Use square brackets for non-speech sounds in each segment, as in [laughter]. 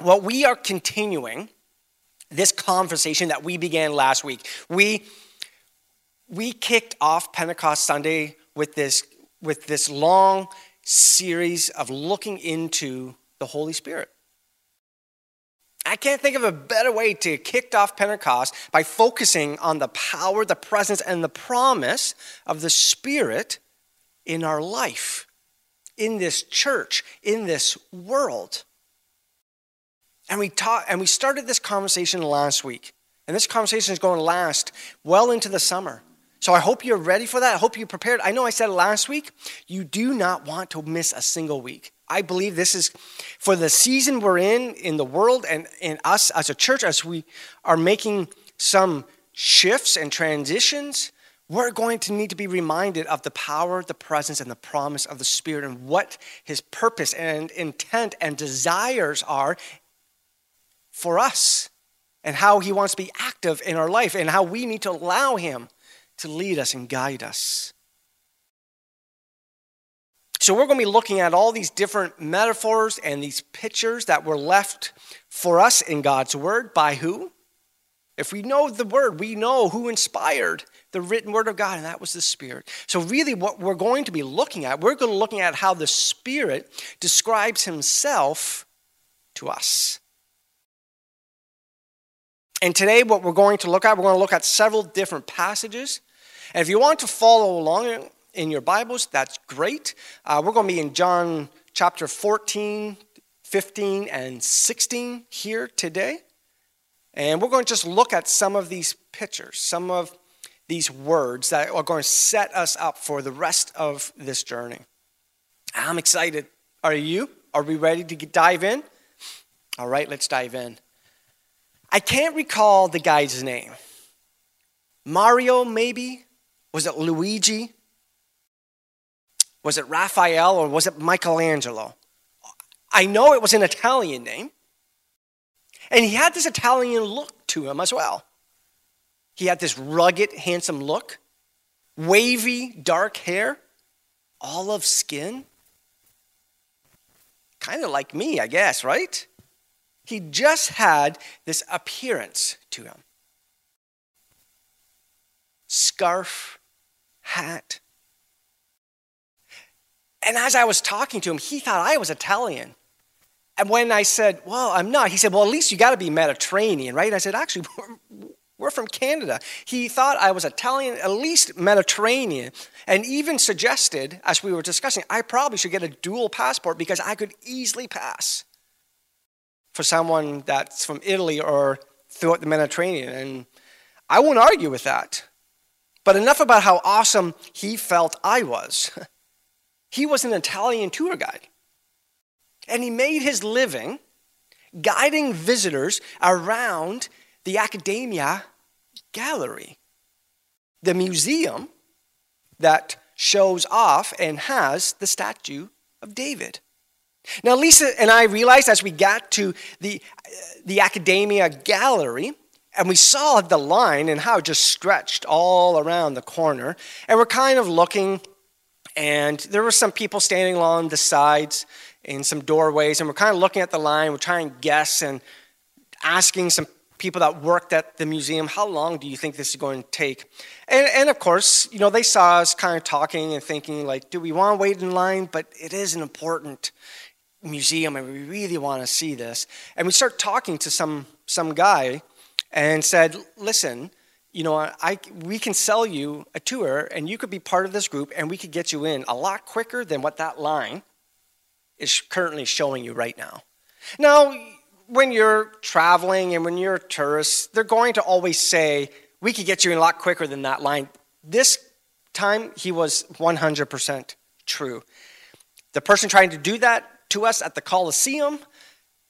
Well, we are continuing this conversation that we began last week. We, we kicked off Pentecost Sunday with this, with this long series of looking into the Holy Spirit. I can't think of a better way to kick off Pentecost by focusing on the power, the presence, and the promise of the Spirit in our life, in this church, in this world. And we taught, and we started this conversation last week. And this conversation is going to last well into the summer. So I hope you're ready for that. I hope you're prepared. I know I said it last week. You do not want to miss a single week. I believe this is for the season we're in, in the world, and in us as a church, as we are making some shifts and transitions, we're going to need to be reminded of the power, the presence, and the promise of the Spirit and what His purpose and intent and desires are for us and how He wants to be active in our life and how we need to allow Him to lead us and guide us. So, we're going to be looking at all these different metaphors and these pictures that were left for us in God's Word by who? If we know the Word, we know who inspired the written Word of God, and that was the Spirit. So, really, what we're going to be looking at, we're going to be looking at how the Spirit describes Himself to us. And today, what we're going to look at, we're going to look at several different passages. And if you want to follow along in your Bibles, that's great. Uh, we're going to be in John chapter 14, 15, and 16 here today. And we're going to just look at some of these pictures, some of these words that are going to set us up for the rest of this journey. I'm excited. Are you? Are we ready to dive in? All right, let's dive in. I can't recall the guy's name. Mario, maybe? Was it Luigi? Was it Raphael or was it Michelangelo? I know it was an Italian name. And he had this Italian look to him as well. He had this rugged, handsome look, wavy, dark hair, olive skin. Kind of like me, I guess, right? He just had this appearance to him scarf, hat. And as I was talking to him, he thought I was Italian. And when I said, Well, I'm not, he said, Well, at least you got to be Mediterranean, right? I said, Actually, [laughs] we're, we're from Canada. He thought I was Italian, at least Mediterranean, and even suggested, as we were discussing, I probably should get a dual passport because I could easily pass for someone that's from Italy or throughout the Mediterranean. And I won't argue with that. But enough about how awesome he felt I was. [laughs] he was an Italian tour guide. And he made his living guiding visitors around the Accademia Gallery, the museum that shows off and has the statue of David. Now, Lisa and I realized as we got to the, the Accademia Gallery, and we saw the line and how it just stretched all around the corner, and we're kind of looking, and there were some people standing along the sides in some doorways, and we're kind of looking at the line, we're trying to guess and asking some people that worked at the museum, how long do you think this is going to take? And, and of course, you know, they saw us kind of talking and thinking, like, do we want to wait in line? But it is an important museum and we really want to see this. And we start talking to some, some guy and said, listen, you know, I, we can sell you a tour and you could be part of this group and we could get you in a lot quicker than what that line is currently showing you right now. Now, when you're traveling and when you're a tourist, they're going to always say, we could get you in a lot quicker than that line. This time, he was 100% true. The person trying to do that to us at the Coliseum.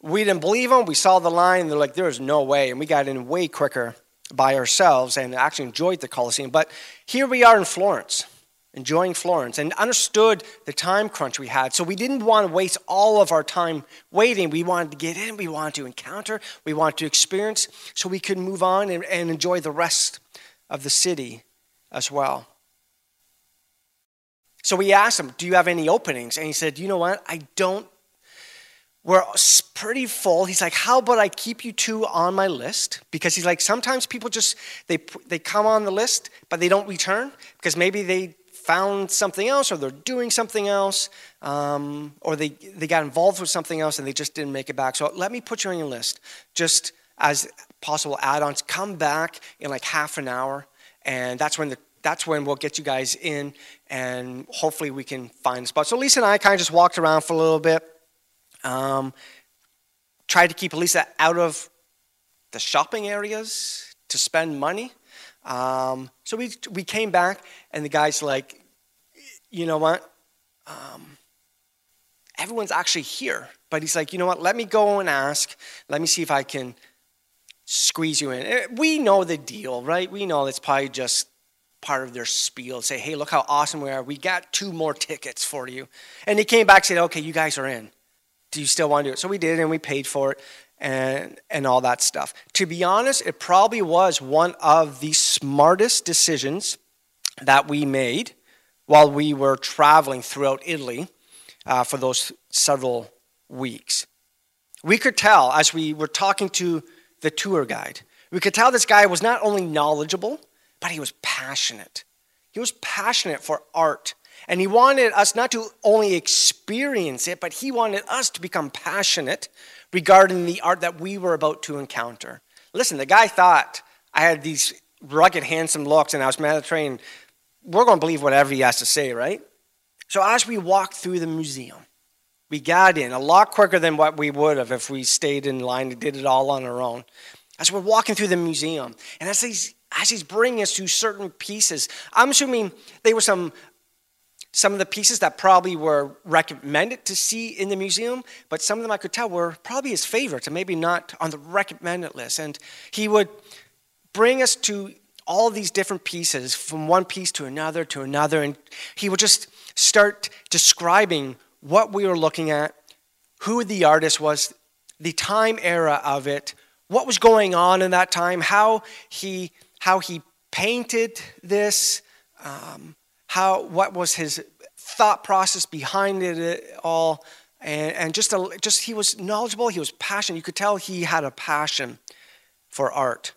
We didn't believe them. We saw the line. They're like, there's no way. And we got in way quicker by ourselves and actually enjoyed the Coliseum. But here we are in Florence, enjoying Florence, and understood the time crunch we had. So we didn't want to waste all of our time waiting. We wanted to get in, we wanted to encounter, we wanted to experience, so we could move on and, and enjoy the rest of the city as well. So we asked him, Do you have any openings? And he said, You know what? I don't we're pretty full. He's like, how about I keep you two on my list? Because he's like, sometimes people just, they, they come on the list, but they don't return because maybe they found something else or they're doing something else um, or they, they got involved with something else and they just didn't make it back. So let me put you on your list just as possible add-ons. Come back in like half an hour and that's when the that's when we'll get you guys in and hopefully we can find a spot. So Lisa and I kind of just walked around for a little bit. Um, tried to keep Lisa out of the shopping areas to spend money. Um, so we, we came back, and the guy's like, you know what? Um, everyone's actually here. But he's like, you know what? Let me go and ask. Let me see if I can squeeze you in. Eh, we know the deal, right? We know it's probably just part of their spiel. Say, hey, look how awesome we are. We got two more tickets for you. And he came back and said, okay, you guys are in do you still want to do it? So we did, and we paid for it and, and all that stuff. To be honest, it probably was one of the smartest decisions that we made while we were traveling throughout Italy uh, for those several weeks. We could tell as we were talking to the tour guide, we could tell this guy was not only knowledgeable, but he was passionate. He was passionate for art and he wanted us not to only experience it, but he wanted us to become passionate regarding the art that we were about to encounter. Listen, the guy thought I had these rugged, handsome looks and I was Mediterranean. We're going to believe whatever he has to say, right? So as we walked through the museum, we got in a lot quicker than what we would have if we stayed in line and did it all on our own. As we're walking through the museum, and as he's, as he's bringing us to certain pieces, I'm assuming they were some some of the pieces that probably were recommended to see in the museum, but some of them I could tell were probably his favorites and maybe not on the recommended list. And he would bring us to all these different pieces, from one piece to another to another, and he would just start describing what we were looking at, who the artist was, the time era of it, what was going on in that time, how he, how he painted this, um, how what was his thought process behind it all and, and just a, just he was knowledgeable he was passionate. You could tell he had a passion for art.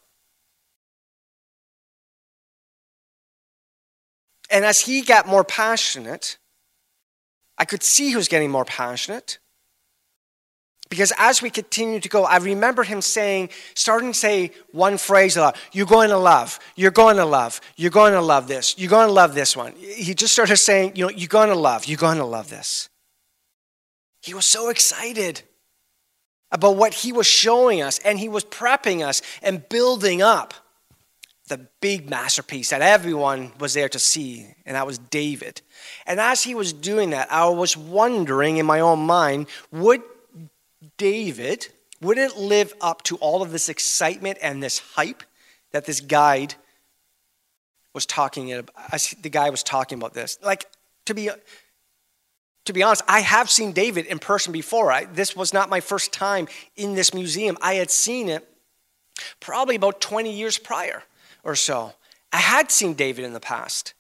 And as he got more passionate i could see he was getting more passionate because as we continue to go, I remember him saying, starting to say one phrase a lot, you're going to love, you're going to love, you're going to love this, you're going to love this one. He just started saying, you know, you're going to love, you're going to love this. He was so excited about what he was showing us, and he was prepping us and building up the big masterpiece that everyone was there to see, and that was David. And as he was doing that, I was wondering in my own mind, would David, would it live up to all of this excitement and this hype that this guide was talking about? The guy was talking about this, like to be to be honest, I have seen David in person before. I, this was not my first time in this museum. I had seen it probably about 20 years prior or so. I had seen David in the past.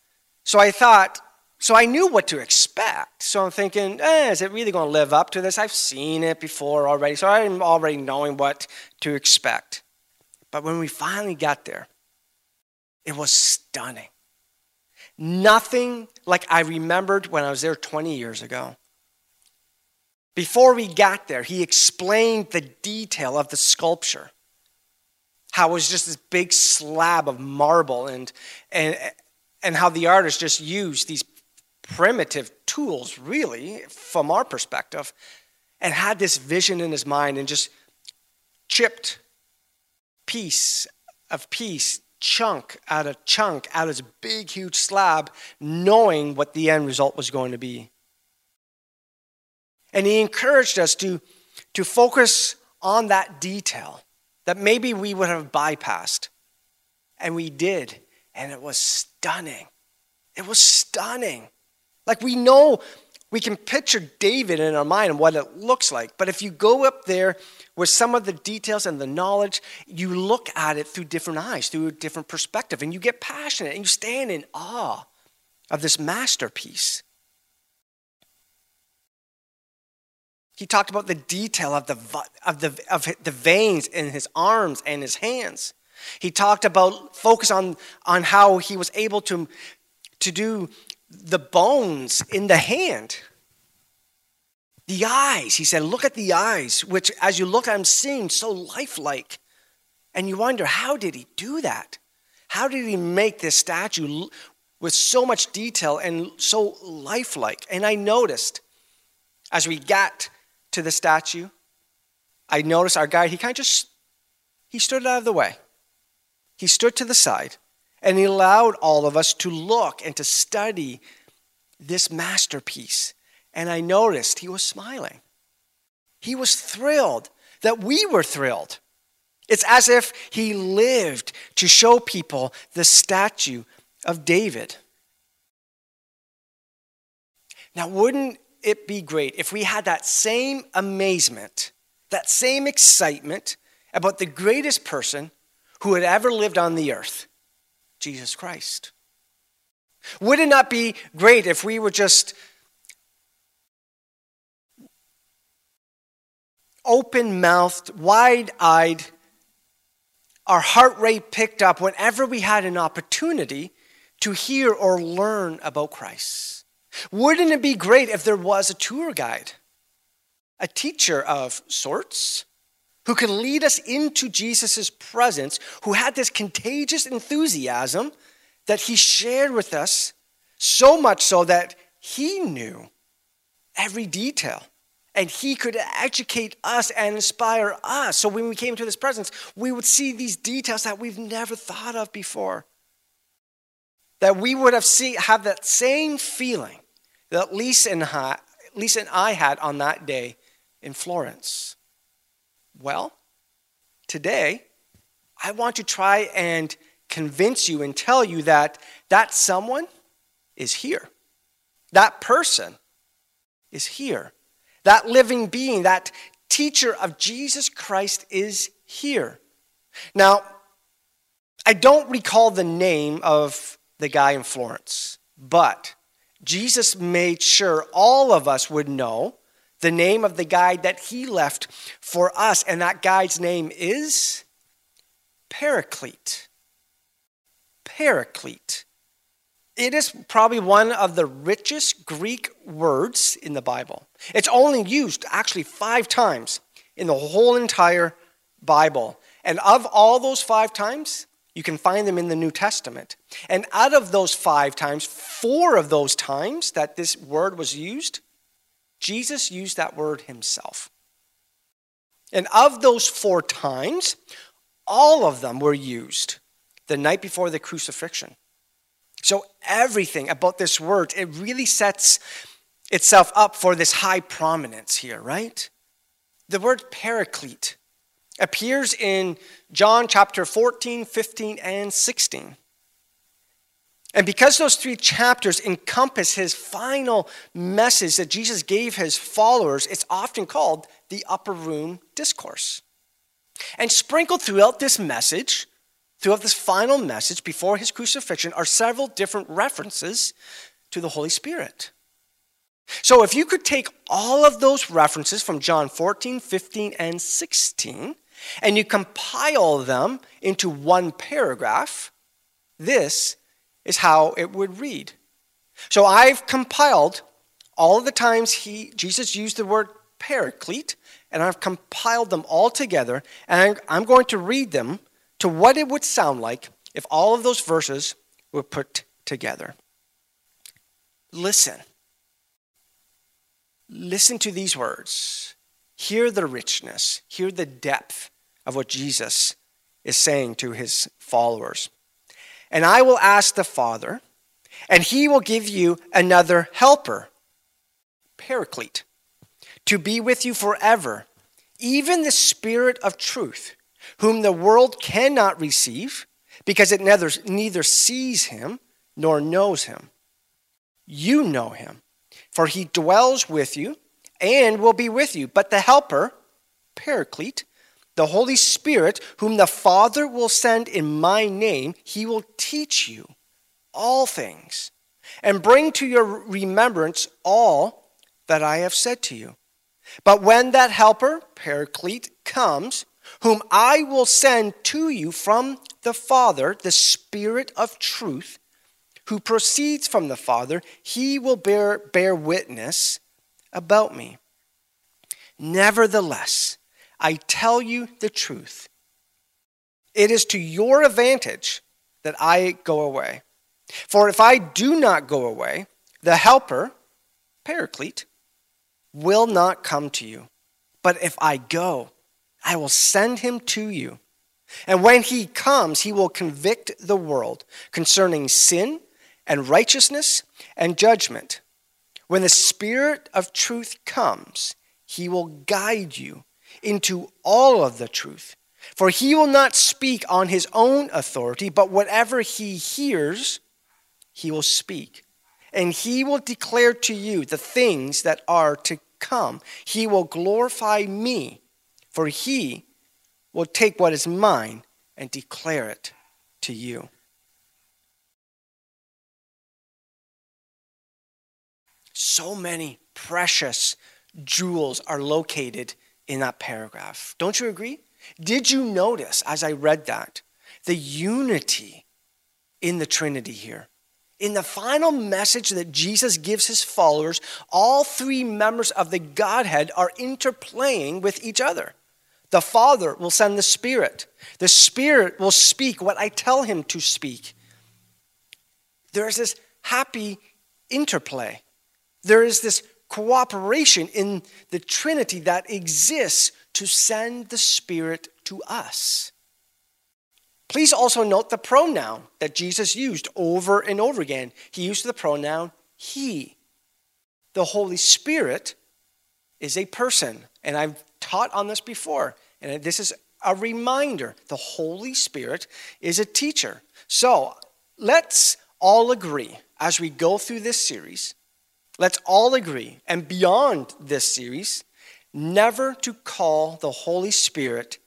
So I thought, so I knew what to expect. So I'm thinking, eh, is it really going to live up to this? I've seen it before already. So I'm already knowing what to expect. But when we finally got there, it was stunning. Nothing like I remembered when I was there 20 years ago. Before we got there, he explained the detail of the sculpture. How it was just this big slab of marble and, and, and how the artist just used these primitive tools, really, from our perspective, and had this vision in his mind and just chipped piece of piece, chunk out of chunk, out of this big, huge slab, knowing what the end result was going to be. And he encouraged us to, to focus on that detail that maybe we would have bypassed. And we did. And it was stunning. It was stunning. Like we know, we can picture David in our mind and what it looks like. But if you go up there with some of the details and the knowledge, you look at it through different eyes, through a different perspective, and you get passionate and you stand in awe of this masterpiece. He talked about the detail of the, of, the, of the veins in his arms and his hands. He talked about focus on, on how he was able to, to do the bones in the hand. The eyes, he said, look at the eyes, which as you look at them seem so lifelike. And you wonder, how did he do that? How did he make this statue with so much detail and so lifelike? And I noticed as we got to the statue, I noticed our guide, he kind of just, he stood out of the way. He stood to the side and he allowed all of us to look and to study this masterpiece. And I noticed he was smiling. He was thrilled that we were thrilled. It's as if he lived to show people the statue of David. Now, wouldn't it be great if we had that same amazement, that same excitement about the greatest person who had ever lived on the earth, Jesus Christ? Would it not be great if we were just open mouthed, wide eyed, our heart rate picked up whenever we had an opportunity to hear or learn about Christ? Wouldn't it be great if there was a tour guide, a teacher of sorts, who could lead us into Jesus' presence, who had this contagious enthusiasm that he shared with us, so much so that he knew every detail and he could educate us and inspire us. So when we came to this presence, we would see these details that we've never thought of before. That we would have see, have that same feeling that Lisa and, I, Lisa and I had on that day in Florence. Well, today, I want to try and convince you and tell you that that someone is here. That person is here. That living being, that teacher of Jesus Christ is here. Now, I don't recall the name of the guy in Florence, but Jesus made sure all of us would know the name of the guide that he left for us, and that guide's name is Paraclete. Paraclete. It is probably one of the richest Greek words in the Bible. It's only used actually five times in the whole entire Bible. And of all those five times, you can find them in the New Testament. And out of those five times, four of those times that this word was used, Jesus used that word himself. And of those four times, all of them were used the night before the crucifixion. So everything about this word, it really sets itself up for this high prominence here, right? The word paraclete appears in John chapter 14, 15, and 16. And because those three chapters encompass his final message that Jesus gave his followers, it's often called the upper room discourse. And sprinkled throughout this message throughout this final message before his crucifixion are several different references to the Holy Spirit. So if you could take all of those references from John 14, 15, and 16, and you compile them into one paragraph, this is how it would read. So I've compiled all of the times he, Jesus used the word paraclete, and I've compiled them all together, and I'm going to read them to what it would sound like if all of those verses were put together. Listen. Listen to these words. Hear the richness, hear the depth of what Jesus is saying to his followers. And I will ask the Father, and he will give you another helper, Paraclete, to be with you forever, even the Spirit of truth whom the world cannot receive because it neither, neither sees him nor knows him. You know him, for he dwells with you and will be with you. But the Helper, Paraclete, the Holy Spirit, whom the Father will send in my name, he will teach you all things and bring to your remembrance all that I have said to you. But when that helper, Paraclete, comes, whom I will send to you from the Father, the Spirit of truth, who proceeds from the Father, he will bear, bear witness about me. Nevertheless, I tell you the truth. It is to your advantage that I go away. For if I do not go away, the Helper, Paraclete, will not come to you. But if I go, I will send him to you. And when he comes, he will convict the world concerning sin and righteousness and judgment. When the Spirit of truth comes, he will guide you into all of the truth. For he will not speak on his own authority, but whatever he hears, he will speak. And he will declare to you the things that are to come. He will glorify me, for he will take what is mine and declare it to you. So many precious jewels are located in that paragraph. Don't you agree? Did you notice as I read that the unity in the Trinity here? In the final message that Jesus gives his followers, all three members of the Godhead are interplaying with each other. The Father will send the Spirit. The Spirit will speak what I tell him to speak. There is this happy interplay. There is this cooperation in the Trinity that exists to send the Spirit to us. Please also note the pronoun that Jesus used over and over again. He used the pronoun he. The Holy Spirit is a person, and I've taught on this before, and this is a reminder. The Holy Spirit is a teacher. So let's all agree as we go through this series Let's all agree, and beyond this series, never to call the Holy Spirit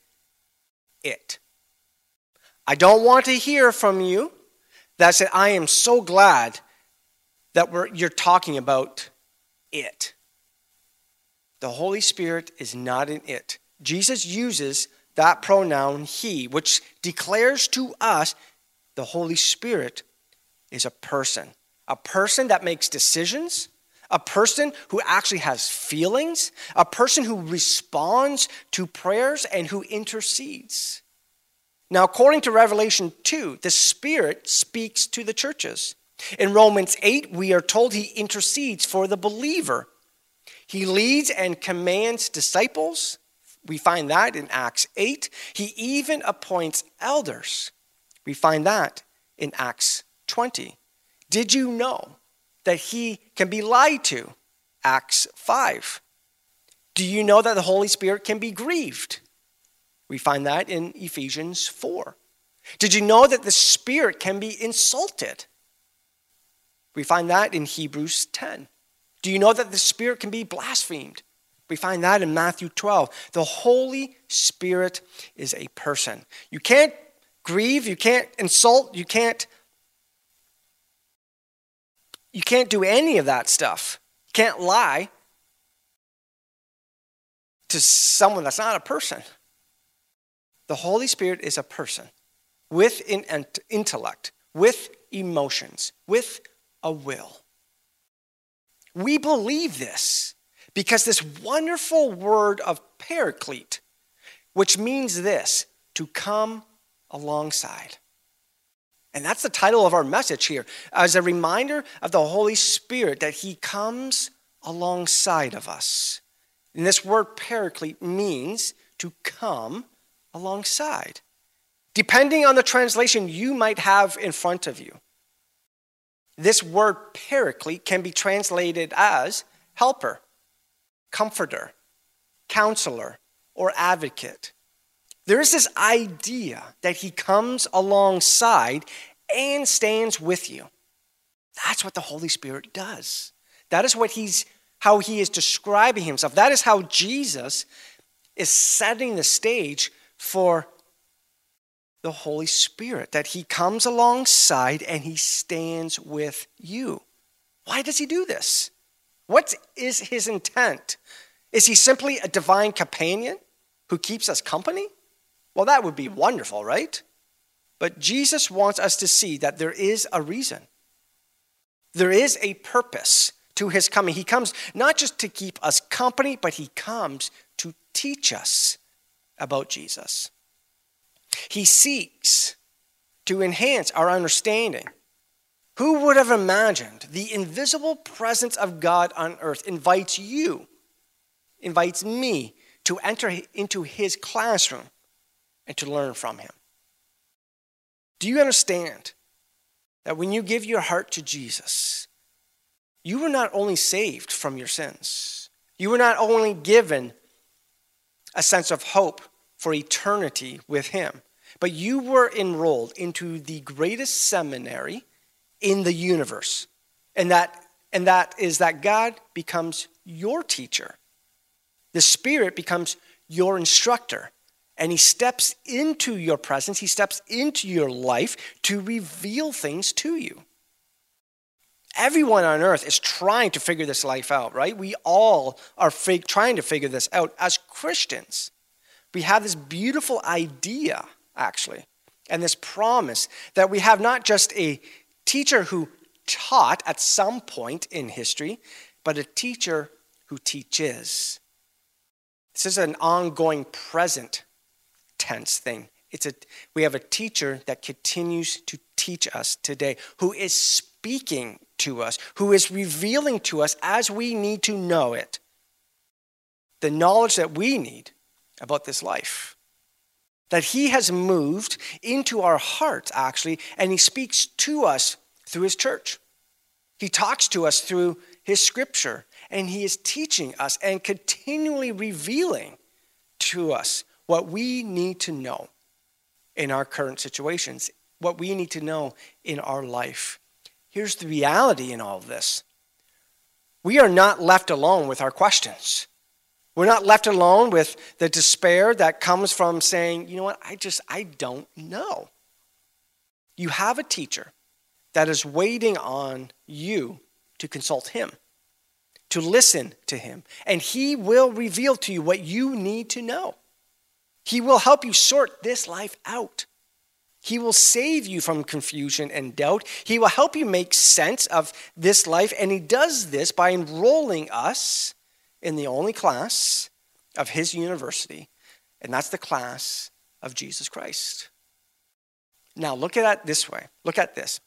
it. I don't want to hear from you that said, I am so glad that you're talking about it. The Holy Spirit is not an it. Jesus uses that pronoun he, which declares to us the Holy Spirit is a person, a person that makes decisions a person who actually has feelings, a person who responds to prayers and who intercedes. Now, according to Revelation 2, the Spirit speaks to the churches. In Romans 8, we are told he intercedes for the believer. He leads and commands disciples. We find that in Acts 8. He even appoints elders. We find that in Acts 20. Did you know that he can be lied to. Acts 5. Do you know that the Holy Spirit can be grieved? We find that in Ephesians 4. Did you know that the Spirit can be insulted? We find that in Hebrews 10. Do you know that the Spirit can be blasphemed? We find that in Matthew 12. The Holy Spirit is a person. You can't grieve, you can't insult, you can't you can't do any of that stuff. You can't lie to someone that's not a person. The Holy Spirit is a person with an intellect, with emotions, with a will. We believe this because this wonderful word of paraclete, which means this to come alongside. And that's the title of our message here, as a reminder of the Holy Spirit that He comes alongside of us. And this word paraclete means to come alongside. Depending on the translation you might have in front of you, this word paraclete can be translated as helper, comforter, counselor, or advocate. There is this idea that he comes alongside and stands with you. That's what the Holy Spirit does. That is what he's how he is describing himself. That is how Jesus is setting the stage for the Holy Spirit, that he comes alongside and he stands with you. Why does he do this? What is his intent? Is he simply a divine companion who keeps us company? Well, that would be wonderful, right? But Jesus wants us to see that there is a reason. There is a purpose to his coming. He comes not just to keep us company, but he comes to teach us about Jesus. He seeks to enhance our understanding. Who would have imagined the invisible presence of God on earth invites you, invites me to enter into his classroom and to learn from him? Do you understand that when you give your heart to Jesus, you were not only saved from your sins, you were not only given a sense of hope for eternity with him, but you were enrolled into the greatest seminary in the universe. And that, and that is that God becomes your teacher. The Spirit becomes your instructor. And He steps into your presence, He steps into your life to reveal things to you. Everyone on earth is trying to figure this life out, right? We all are fig- trying to figure this out. As Christians, we have this beautiful idea, actually, and this promise that we have not just a teacher who taught at some point in history, but a teacher who teaches. This is an ongoing present tense thing. It's a, we have a teacher that continues to teach us today, who is speaking to us, who is revealing to us as we need to know it, the knowledge that we need about this life. That he has moved into our hearts, actually, and he speaks to us through his church. He talks to us through his scripture, and he is teaching us and continually revealing to us what we need to know in our current situations, what we need to know in our life. Here's the reality in all of this we are not left alone with our questions. We're not left alone with the despair that comes from saying, you know what, I just, I don't know. You have a teacher that is waiting on you to consult him, to listen to him, and he will reveal to you what you need to know. He will help you sort this life out. He will save you from confusion and doubt. He will help you make sense of this life, and he does this by enrolling us in the only class of his university, and that's the class of Jesus Christ. Now, look at it this way. Look at this.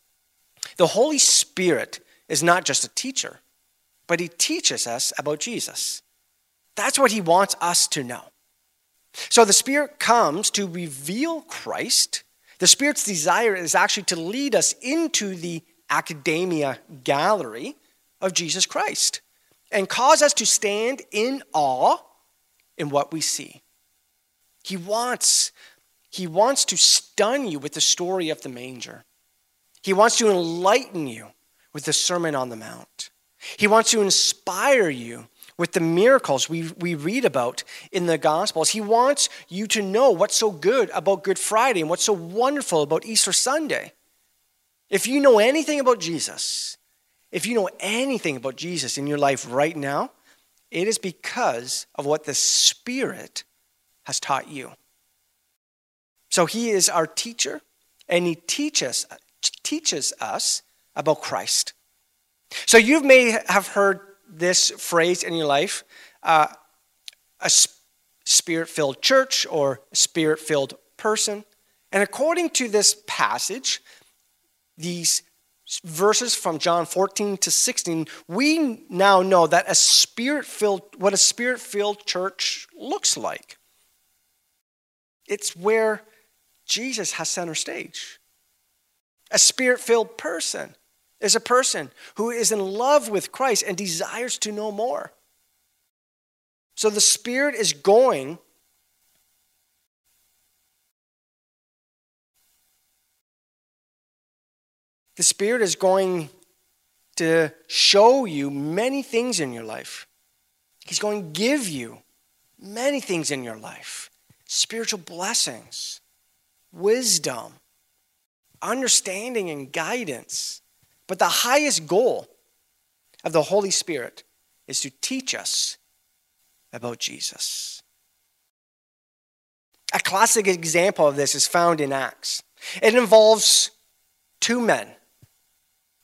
The Holy Spirit is not just a teacher, but he teaches us about Jesus. That's what he wants us to know. So the Spirit comes to reveal Christ. The Spirit's desire is actually to lead us into the academia gallery of Jesus Christ and cause us to stand in awe in what we see. He wants, he wants to stun you with the story of the manger. He wants to enlighten you with the Sermon on the Mount. He wants to inspire you with the miracles we, we read about in the Gospels. He wants you to know what's so good about Good Friday and what's so wonderful about Easter Sunday. If you know anything about Jesus, if you know anything about Jesus in your life right now, it is because of what the Spirit has taught you. So he is our teacher, and he teaches, teaches us about Christ. So you may have heard this phrase in your life uh, a spirit filled church or a spirit filled person. And according to this passage, these verses from John 14 to 16, we now know that a spirit filled, what a spirit filled church looks like. It's where Jesus has center stage. A spirit filled person is a person who is in love with Christ and desires to know more. So the Spirit is going The Spirit is going to show you many things in your life. He's going to give you many things in your life spiritual blessings, wisdom, understanding, and guidance. But the highest goal of the Holy Spirit is to teach us about Jesus. A classic example of this is found in Acts. It involves two men.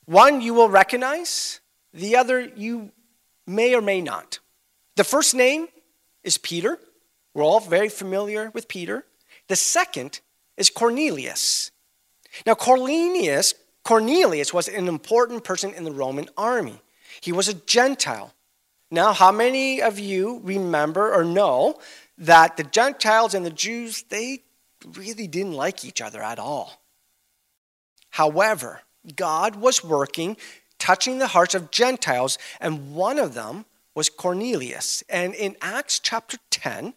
One you will recognize, the other you may or may not. The first name is Peter. We're all very familiar with Peter. The second is Cornelius. Now, Cornelius, Cornelius was an important person in the Roman army. He was a Gentile. Now, how many of you remember or know that the Gentiles and the Jews, they really didn't like each other at all? However, God was working, touching the hearts of Gentiles, and one of them was Cornelius. And in Acts chapter 10,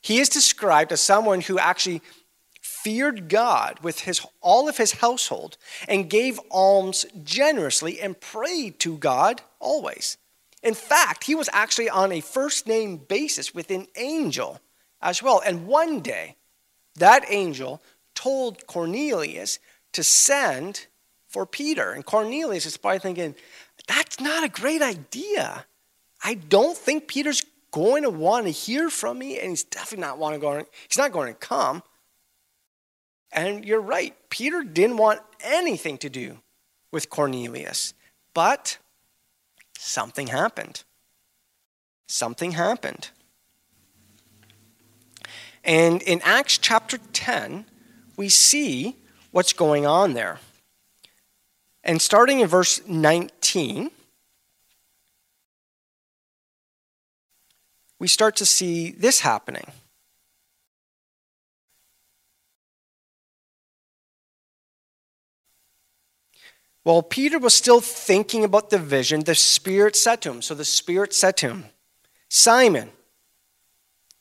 he is described as someone who actually feared God with his, all of his household and gave alms generously and prayed to God always. In fact, he was actually on a first name basis with an angel as well. And one day, that angel told Cornelius to send for Peter. And Cornelius is probably thinking, that's not a great idea. I don't think Peter's going to want to hear from me, and he's definitely not want to go. He's not going to come. And you're right. Peter didn't want anything to do with Cornelius. But something happened. Something happened. And in Acts chapter 10, we see what's going on there. And starting in verse 19, we start to see this happening. While Peter was still thinking about the vision, the Spirit said to him. So the Spirit said to him, Simon,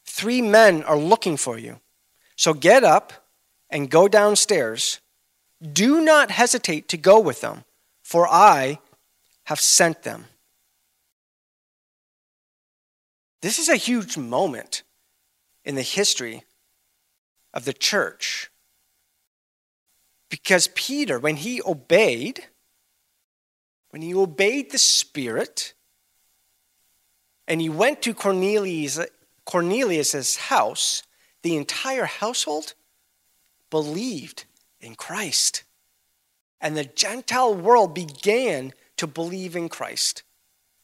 three men are looking for you. So get up and go downstairs. Do not hesitate to go with them, for I have sent them. This is a huge moment in the history of the church. Because Peter, when he obeyed, when he obeyed the Spirit, and he went to Cornelius' Cornelius's house, the entire household believed in Christ. And the Gentile world began to believe in Christ.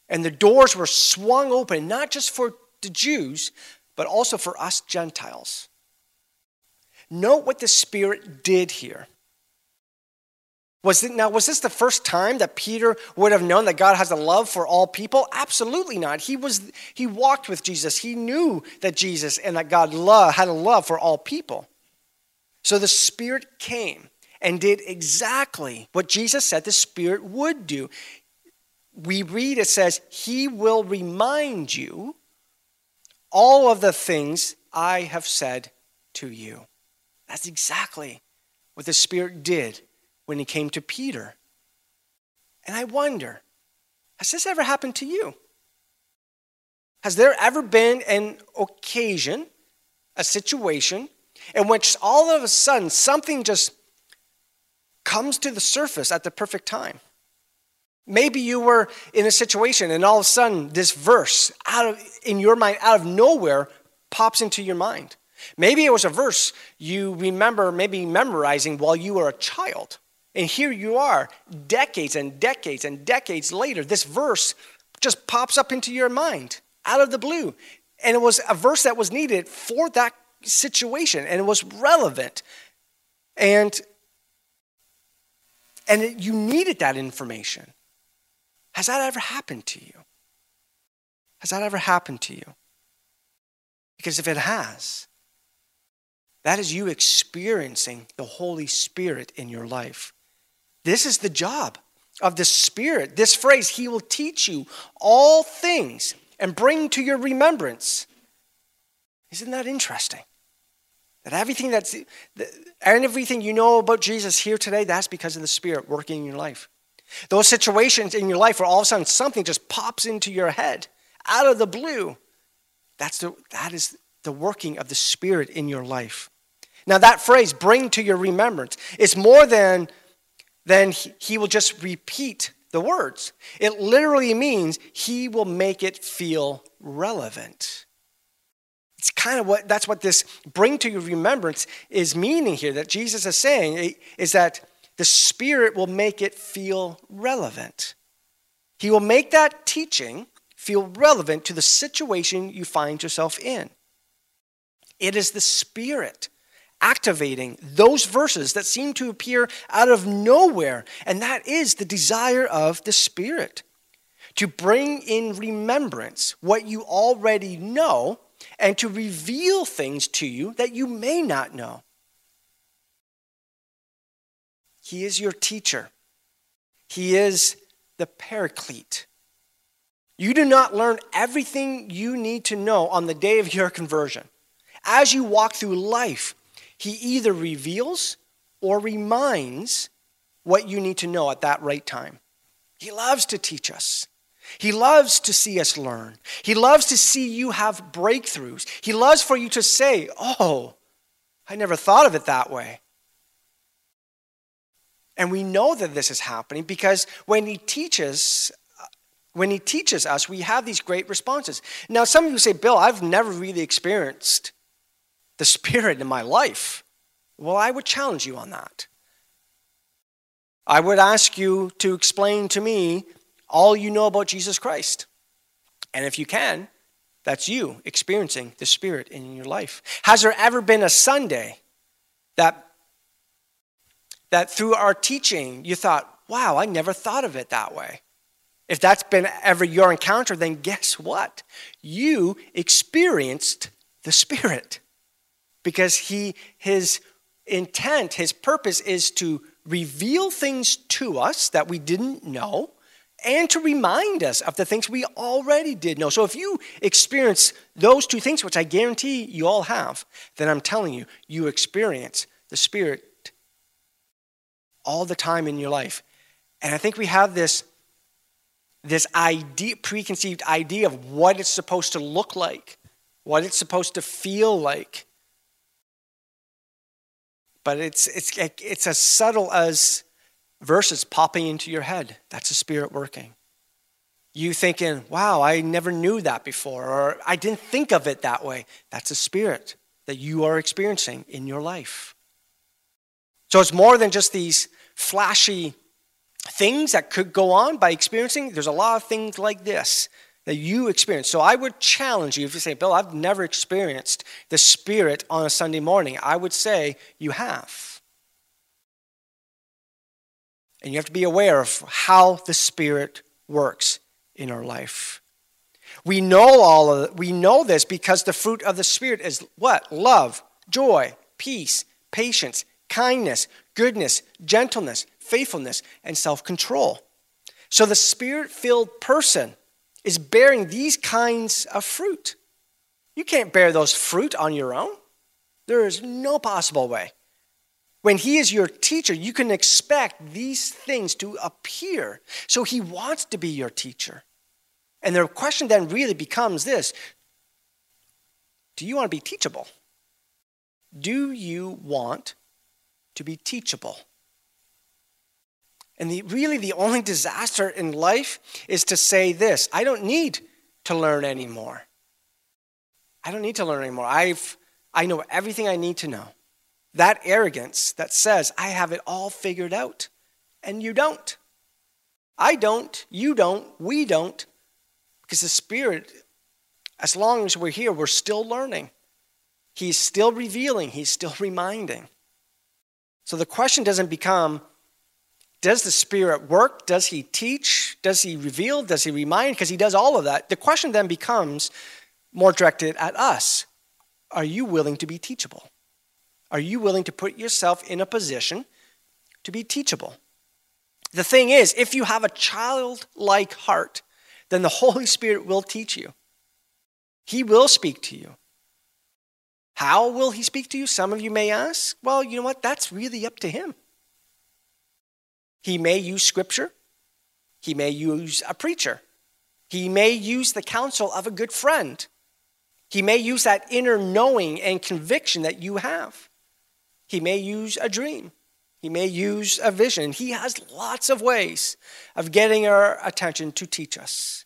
And the doors were swung open, not just for the Jews, but also for us Gentiles. Note what the Spirit did here. Was it, now, was this the first time that Peter would have known that God has a love for all people? Absolutely not. He, was, he walked with Jesus. He knew that Jesus and that God love, had a love for all people. So the Spirit came and did exactly what Jesus said the Spirit would do. We read it says, He will remind you all of the things I have said to you. That's exactly what the Spirit did when he came to Peter. And I wonder, has this ever happened to you? Has there ever been an occasion, a situation, in which all of a sudden something just comes to the surface at the perfect time? Maybe you were in a situation and all of a sudden this verse out of in your mind out of nowhere pops into your mind. Maybe it was a verse you remember maybe memorizing while you were a child. And here you are, decades and decades and decades later, this verse just pops up into your mind out of the blue. And it was a verse that was needed for that situation, and it was relevant. And, and it, you needed that information. Has that ever happened to you? Has that ever happened to you? Because if it has, that is you experiencing the Holy Spirit in your life. This is the job of the Spirit. This phrase, He will teach you all things and bring to your remembrance. Isn't that interesting? That everything that's and everything you know about Jesus here today, that's because of the Spirit working in your life. Those situations in your life where all of a sudden something just pops into your head out of the blue, that's the, that is the working of the Spirit in your life. Now, that phrase, bring to your remembrance, is more than then he will just repeat the words. It literally means he will make it feel relevant. It's kind of what that's what this bring to your remembrance is meaning here that Jesus is saying eh, is that the Spirit will make it feel relevant. He will make that teaching feel relevant to the situation you find yourself in. It is the Spirit activating those verses that seem to appear out of nowhere, and that is the desire of the Spirit to bring in remembrance what you already know and to reveal things to you that you may not know. He is your teacher. He is the paraclete. You do not learn everything you need to know on the day of your conversion. As you walk through life, He either reveals or reminds what you need to know at that right time. He loves to teach us. He loves to see us learn. He loves to see you have breakthroughs. He loves for you to say, Oh, I never thought of it that way. And we know that this is happening because when he teaches, when he teaches us, we have these great responses. Now, some of you say, Bill, I've never really experienced the Spirit in my life. Well, I would challenge you on that. I would ask you to explain to me all you know about Jesus Christ. And if you can, that's you experiencing the Spirit in your life. Has there ever been a Sunday that that through our teaching you thought, wow, I never thought of it that way. If that's been ever your encounter, then guess what? You experienced the Spirit. Because he, his intent, his purpose is to reveal things to us that we didn't know and to remind us of the things we already did know. So if you experience those two things, which I guarantee you all have, then I'm telling you, you experience the Spirit all the time in your life. And I think we have this, this idea, preconceived idea of what it's supposed to look like, what it's supposed to feel like. But it's, it's, it's as subtle as verses popping into your head. That's the Spirit working. You thinking, wow, I never knew that before, or I didn't think of it that way. That's a Spirit that you are experiencing in your life. So it's more than just these flashy things that could go on by experiencing. There's a lot of things like this that you experience. So I would challenge you if you say, Bill, I've never experienced the Spirit on a Sunday morning. I would say you have. And you have to be aware of how the Spirit works in our life. We know all of. We know this because the fruit of the Spirit is what? Love, joy, peace, patience, kindness, goodness, gentleness, faithfulness, and self control. So the spirit filled person is bearing these kinds of fruit. You can't bear those fruit on your own. There is no possible way. When he is your teacher, you can expect these things to appear. So he wants to be your teacher. And the question then really becomes this Do you want to be teachable? Do you want to be teachable. And the, really, the only disaster in life is to say this I don't need to learn anymore. I don't need to learn anymore. I've, I know everything I need to know. That arrogance that says, I have it all figured out, and you don't. I don't, you don't, we don't, because the Spirit, as long as we're here, we're still learning. He's still revealing, He's still reminding. So the question doesn't become does the Spirit work? Does He teach? Does He reveal? Does He remind? Because He does all of that. The question then becomes more directed at us Are you willing to be teachable? Are you willing to put yourself in a position to be teachable? The thing is, if you have a childlike heart, then the Holy Spirit will teach you. He will speak to you. How will he speak to you? Some of you may ask. Well, you know what? That's really up to him. He may use scripture, he may use a preacher, he may use the counsel of a good friend, he may use that inner knowing and conviction that you have. He may use a dream. He may use a vision. He has lots of ways of getting our attention to teach us.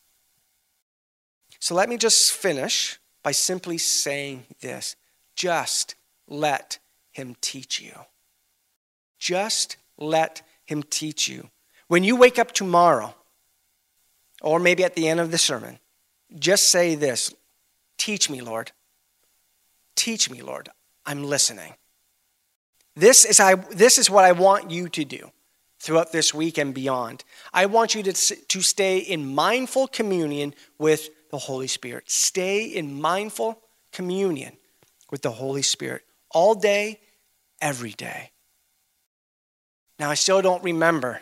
So let me just finish by simply saying this just let him teach you. Just let him teach you. When you wake up tomorrow, or maybe at the end of the sermon, just say this Teach me, Lord. Teach me, Lord. I'm listening. This is, I, this is what I want you to do throughout this week and beyond. I want you to, to stay in mindful communion with the Holy Spirit. Stay in mindful communion with the Holy Spirit all day, every day. Now, I still don't remember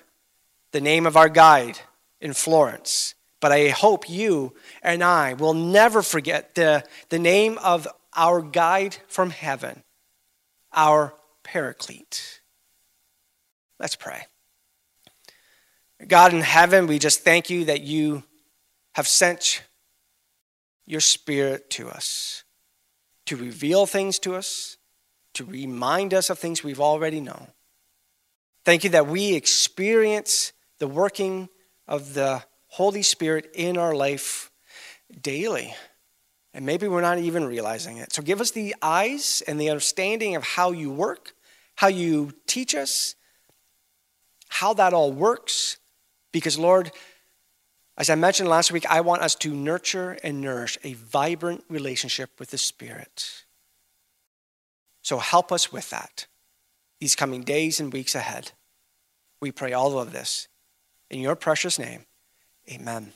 the name of our guide in Florence, but I hope you and I will never forget the, the name of our guide from heaven, our paraclete. Let's pray. God in heaven, we just thank you that you have sent your spirit to us to reveal things to us, to remind us of things we've already known. Thank you that we experience the working of the Holy Spirit in our life daily. And maybe we're not even realizing it. So give us the eyes and the understanding of how you work, how you teach us, how that all works. Because, Lord, as I mentioned last week, I want us to nurture and nourish a vibrant relationship with the Spirit. So help us with that these coming days and weeks ahead. We pray all of this in your precious name. Amen.